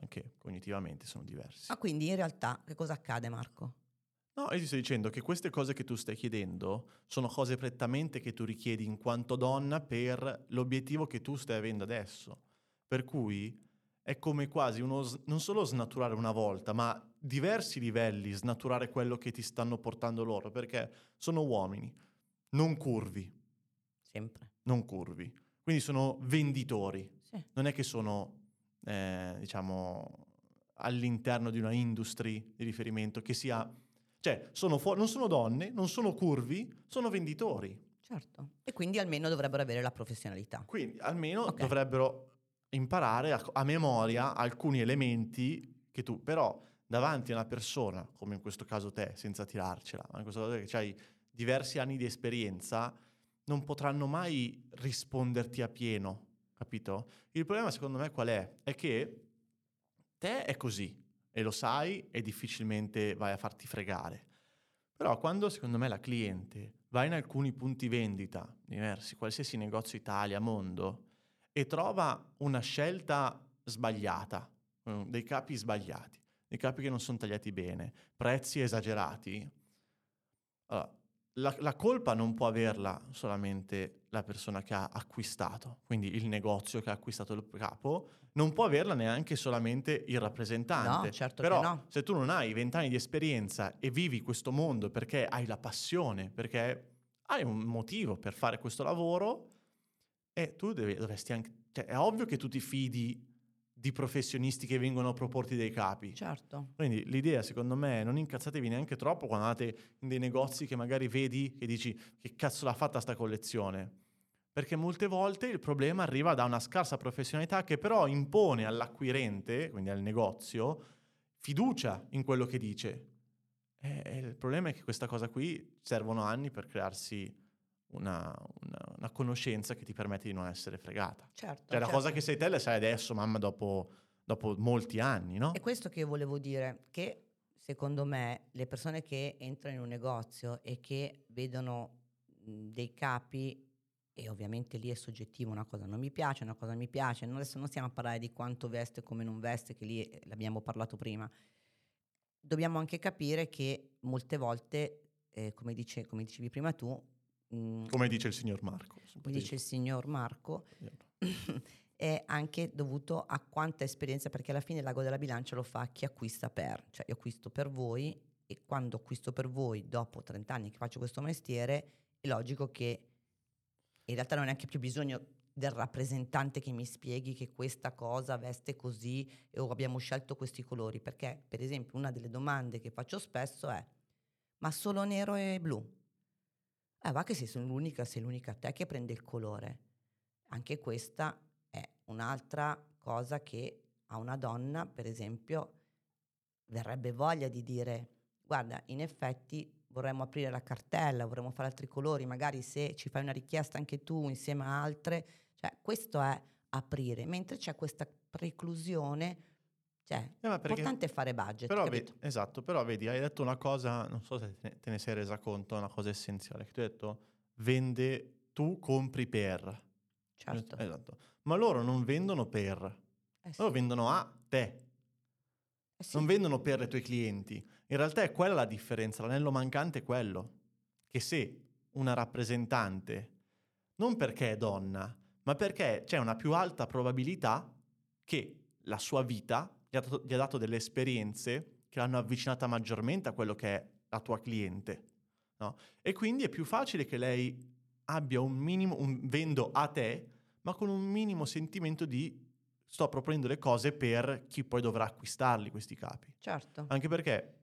anche cognitivamente sono diversi. Ma quindi in realtà che cosa accade Marco? No, io ti sto dicendo che queste cose che tu stai chiedendo sono cose prettamente che tu richiedi in quanto donna per l'obiettivo che tu stai avendo adesso. Per cui è come quasi uno, non solo snaturare una volta, ma diversi livelli snaturare quello che ti stanno portando loro, perché sono uomini, non curvi, Sempre. non curvi. Quindi sono venditori, Sì. non è che sono, eh, diciamo, all'interno di una industria di riferimento che sia... Cioè, sono fu- non sono donne, non sono curvi, sono venditori. Certo. E quindi almeno dovrebbero avere la professionalità. Quindi almeno Ok. dovrebbero imparare a, a memoria alcuni elementi che tu... Però davanti a una persona, come in questo caso te, senza tirarcela, ma in questo caso che hai diversi anni di esperienza, non potranno mai risponderti a pieno, capito? Il problema secondo me qual è? È che te è così e lo sai e difficilmente vai a farti fregare. Però quando secondo me la cliente va in alcuni punti vendita diversi, qualsiasi negozio Italia, mondo, e trova una scelta sbagliata, mm, dei capi sbagliati, dei capi che non sono tagliati bene, prezzi esagerati, allora, la, la colpa non può averla solamente la persona che ha acquistato, quindi il negozio che ha acquistato il capo, non può averla neanche solamente il rappresentante. No, certo Però no. se tu non hai vent'anni di esperienza e vivi questo mondo perché hai la passione, perché hai un motivo per fare questo lavoro, e tu devi- dovresti anche... Cioè, è ovvio che tu ti fidi di professionisti che vengono a proporti dei capi. Certo. Quindi l'idea, secondo me, non incazzatevi neanche troppo quando andate in dei negozi che magari vedi che dici che cazzo l'ha fatta sta collezione. Perché molte volte il problema arriva da una scarsa professionalità che però impone all'acquirente, quindi al negozio, fiducia in quello che dice. E, e il problema è che questa cosa qui servono anni per crearsi una, una- una conoscenza che ti permette di non essere fregata. Certo. Cioè la certo. cosa che sei te la sai adesso, mamma, dopo, dopo molti anni, no? È questo che io volevo dire, che secondo me le persone che entrano in un negozio e che vedono dei capi, e ovviamente lì è soggettivo, una cosa non mi piace, una cosa mi piace, non- adesso non stiamo a parlare di quanto veste e come non veste, che lì l'abbiamo parlato prima, dobbiamo anche capire che molte volte, eh, come, dice- come dicevi prima tu, mh, Come dice il signor Marco. come dice il signor Marco, (clears throat) è anche dovuto a quanta esperienza, perché alla fine l'ago della bilancia lo fa chi acquista per, cioè io acquisto per voi e quando acquisto per voi dopo 30 anni che faccio questo mestiere, è logico che in realtà non ho neanche più bisogno del rappresentante che mi spieghi che questa cosa veste così o abbiamo scelto questi colori, perché per esempio una delle domande che faccio spesso è ma solo nero e blu? Eh, va che sei l'unica, sei l'unica te che prende il colore. Anche questa è un'altra cosa che a una donna, per esempio, verrebbe voglia di dire, guarda, in effetti vorremmo aprire la cartella, vorremmo fare altri colori, magari se ci fai una richiesta anche tu insieme a altre, cioè questo è aprire, mentre c'è questa preclusione, cioè Eh, l'importante è fare budget, Però vedi, esatto, però vedi, hai detto una cosa, non so se te- te ne sei resa conto, una cosa essenziale, che tu hai detto vende, tu compri per. certo. Esatto. Ma loro non vendono per, Eh sì, loro vendono a te, eh sì. non vendono per i tuoi clienti. In realtà è quella la differenza, l'anello mancante è quello, che se una rappresentante, non perché è donna, ma perché c'è una più alta probabilità che la sua vita gli ha dato, gli ha dato delle esperienze che l'hanno avvicinata maggiormente a quello che è la tua cliente. no? E quindi è più facile che lei abbia un minimo, un vendo a te, ma con un minimo sentimento di sto proponendo le cose per chi poi dovrà acquistarli questi capi. certo. Anche perché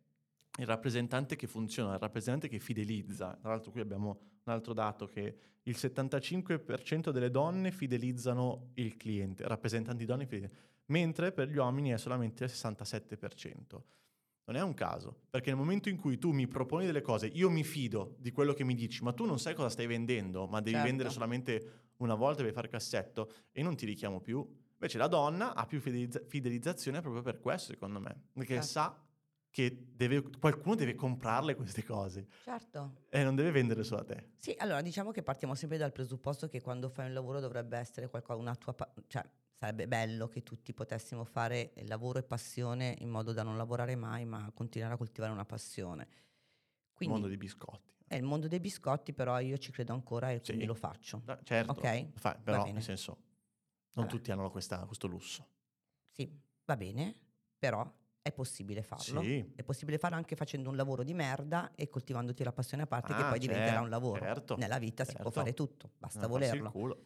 il rappresentante che funziona, il rappresentante che fidelizza, tra l'altro qui abbiamo un altro dato che il 75% delle donne fidelizzano il cliente, rappresentanti donne fidelizzano, mentre per gli uomini è solamente il 67%. Non è un caso, perché nel momento in cui tu mi proponi delle cose, io mi fido di quello che mi dici, ma tu non sai cosa stai vendendo, ma devi Certo. vendere solamente una volta, devi fare cassetto e non ti richiamo più. Invece la donna ha più fidelizza- fidelizzazione proprio per questo, secondo me, perché Certo. sa che deve- qualcuno deve comprarle queste cose Certo. e non deve vendere solo a te. Sì, allora diciamo che partiamo sempre dal presupposto che quando fai un lavoro dovrebbe essere qualcosa, una tua, pa- cioè sarebbe bello che tutti potessimo fare lavoro e passione in modo da non lavorare mai, ma continuare a coltivare una passione. Il Quindi mondo dei biscotti. è il mondo dei biscotti, però io ci credo ancora e Sì. quindi lo faccio. Da- Certo, Ok, lo fai, però nel senso, non Vabbè. tutti hanno questa- questo lusso. Sì, va bene, però è possibile farlo. Sì. È possibile farlo anche facendo un lavoro di merda e coltivandoti la passione a parte che Ah, poi diventerà cer- un lavoro. certo, Nella vita si può certo. fare tutto, basta Non farsi il volerlo. culo.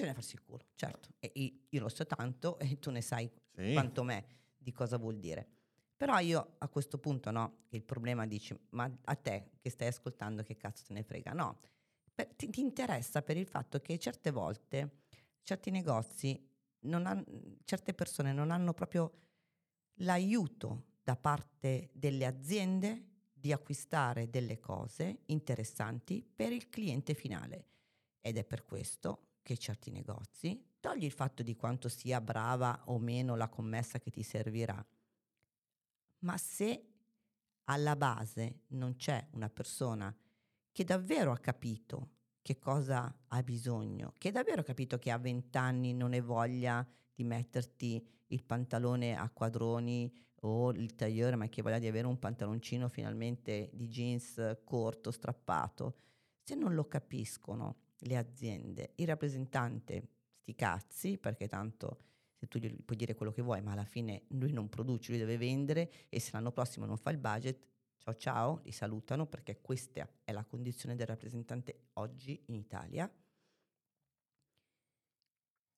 Bisogna farsi il culo, certo. E io lo so tanto (laughs) e tu ne sai Sì. quanto me di cosa vuol dire. Però io a questo punto no, il problema dici, ma a te che stai ascoltando che cazzo te ne frega? No, Per- ti, ti interessa per il fatto che certe volte certi negozi, non han- certe persone non hanno proprio l'aiuto da parte delle aziende di acquistare delle cose interessanti per il cliente finale. Ed è per questo che certi negozi, togli il fatto di quanto sia brava o meno la commessa che ti servirà, ma se alla base non c'è una persona che davvero ha capito che cosa ha bisogno, che davvero ha capito che a 20 anni non hai voglia di metterti il pantalone a quadroni o il tagliore, ma che voglia di avere un pantaloncino finalmente di jeans corto, strappato, se non lo capiscono le aziende, il rappresentante sti cazzi, perché tanto se tu gli puoi dire quello che vuoi, ma alla fine lui non produce, lui deve vendere e se l'anno prossimo non fa il budget, ciao ciao, li salutano perché questa è la condizione del rappresentante oggi in Italia.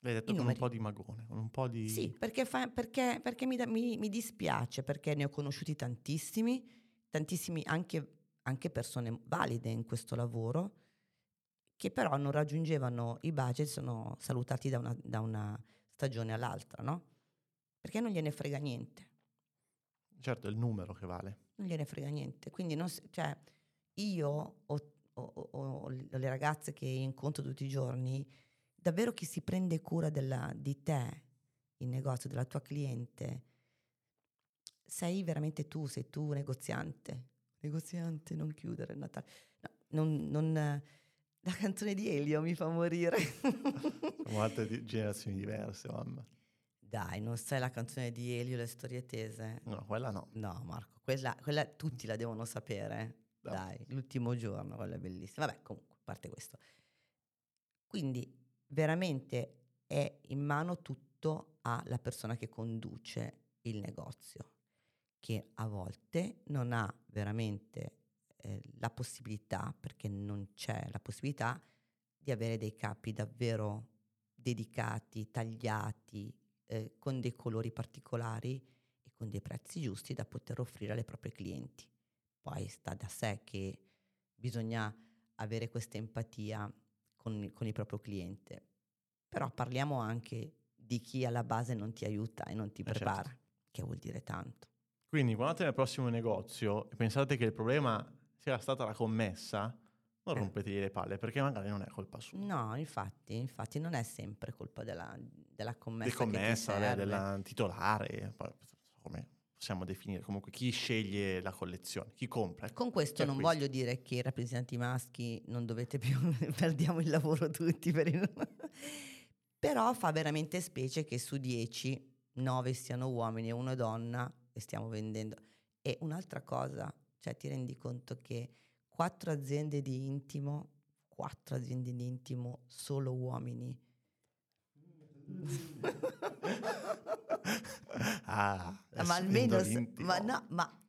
L'hai detto con un po' di magone, con un po' di... Sì, perché, fa- perché- perché mi, da- mi- mi dispiace, perché ne ho conosciuti tantissimi, tantissimi anche, anche persone valide in questo lavoro, che però non raggiungevano i budget, sono salutati da una, da una stagione all'altra, no? Perché non gliene frega niente, Certo, è il numero che vale. non gliene frega niente. Quindi non cioè, io o, o- o- o le ragazze che incontro tutti i giorni, davvero chi si prende cura della- di te, il negozio, della tua cliente, sei veramente tu, sei tu negoziante. Negoziante, non chiudere il Natale. No, non, non- la canzone di Elio mi fa morire. (laughs) Sono altre di- generazioni diverse, mamma. Dai, non sai la canzone di Elio, le storie tese? No, quella no. No, Marco, quella, quella tutti la devono sapere. No. Dai, l'ultimo giorno, quella è bellissima. Vabbè, comunque, a parte questo. Quindi, veramente è in mano tutto alla persona che conduce il negozio, che a volte non ha veramente eh, la possibilità, perché non c'è la possibilità, di avere dei capi davvero dedicati, tagliati, eh, con dei colori particolari e con dei prezzi giusti da poter offrire alle proprie clienti. Poi sta da sé che bisogna avere questa empatia con, con il proprio cliente. Però parliamo anche di chi alla base non ti aiuta e non ti Eh, certo. prepara, che vuol dire tanto. Quindi quando andate nel prossimo negozio e pensate che il problema sia stata la commessa, non Eh. rompetegli le palle perché magari non è colpa sua. No, infatti, infatti non è sempre colpa della, della commessa. Di commessa, vabbè, della titolare, come possiamo definire, comunque chi sceglie la collezione, chi compra. ecco, Con questo non acquista. voglio dire che i rappresentanti maschi non dovete più, (laughs) perdiamo il lavoro tutti, per il- (laughs) però fa veramente specie che su 10, 9 siano uomini e uno donna e stiamo vendendo. E un'altra cosa, cioè ti rendi conto che quattro aziende di intimo, quattro aziende di intimo, solo uomini. (laughs) ah, ma almeno, ma no, ma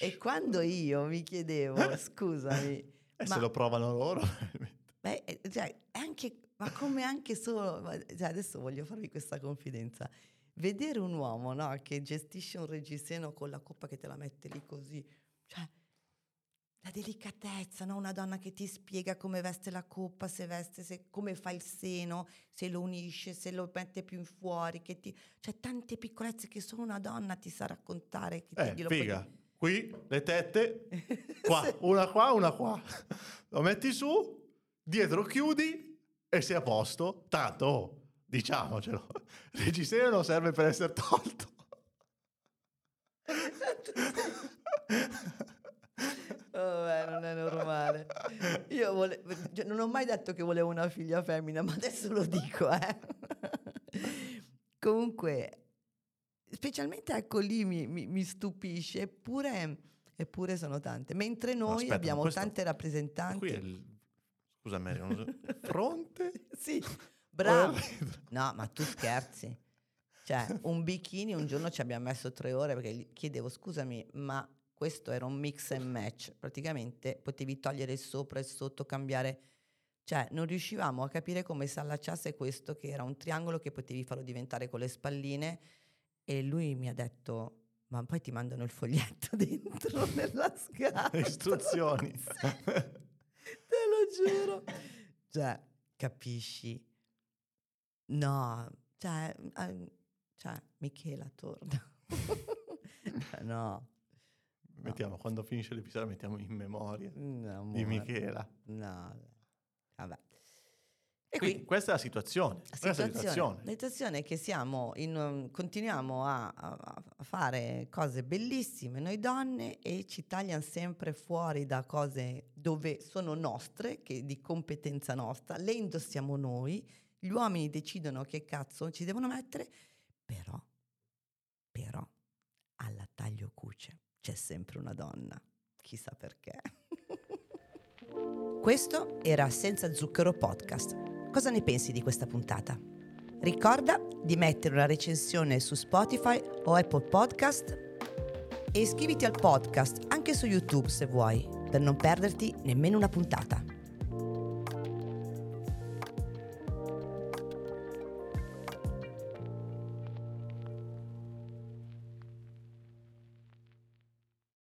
e quando io mi chiedevo, (laughs) scusami, E ma- se lo provano loro, (laughs) Beh, eh, cioè, anche, ma come anche solo, ma- cioè, adesso voglio farvi questa confidenza. Vedere un uomo no, che gestisce un reggiseno con la coppa che te la mette lì così, cioè la delicatezza, no? una donna che ti spiega come veste la coppa, se veste, se- come fa il seno, se lo unisce, se lo mette più in fuori, che ti, cioè tante piccolezze che solo una donna ti sa raccontare. Che ti eh, puoi figa, dire. qui le tette, (laughs) qua, Sì. una qua, una qua. Lo metti su, dietro chiudi e sei a posto. Tanto, oh, diciamocelo, il reggiseno non serve per essere tolto. (laughs) (laughs) Vabbè, non è normale. Io vole- cioè, non ho mai detto che volevo una figlia femmina, ma adesso lo dico, eh. Comunque, specialmente ecco lì mi, mi- mi stupisce, eppure, eppure sono tante. Mentre noi aspetta, abbiamo tante rappresentanti. Qui è il... Scusa Mary, non so- fronte? (laughs) Sì, bravo. Oh, No, ma tu scherzi. Cioè, un bikini un giorno ci abbiamo messo tre ore perché gli chiedevo, scusami, ma questo era un mix and match. Praticamente potevi togliere il sopra e il sotto, cambiare. Cioè, non riuscivamo a capire come si allacciasse questo, che era un triangolo che potevi farlo diventare con le spalline. E lui mi ha detto, ma poi ti mandano il foglietto (laughs) dentro (laughs) nella scatola. Istruzioni. (laughs) Te lo giuro. Cioè, capisci? No, cioè, eh, cioè Michela torna. No. Mettiamo, quando finisce l'episodio mettiamo in memoria no di. Michela. No, vabbè. E Quindi qui questa è la situazione. la situazione, la situazione è che siamo in, continuiamo a, a- a fare cose bellissime noi donne e ci tagliano sempre fuori da cose dove sono nostre, che di competenza nostra, le indossiamo noi, gli uomini decidono che cazzo ci devono mettere, però, però, alla taglio cuce c'è sempre una donna, chissà perché. (laughs) Questo era Senza Zucchero Podcast. Cosa ne pensi di questa puntata? Ricorda di mettere una recensione su Spotify o Apple Podcast e iscriviti al podcast anche su YouTube se vuoi, per non perderti nemmeno una puntata.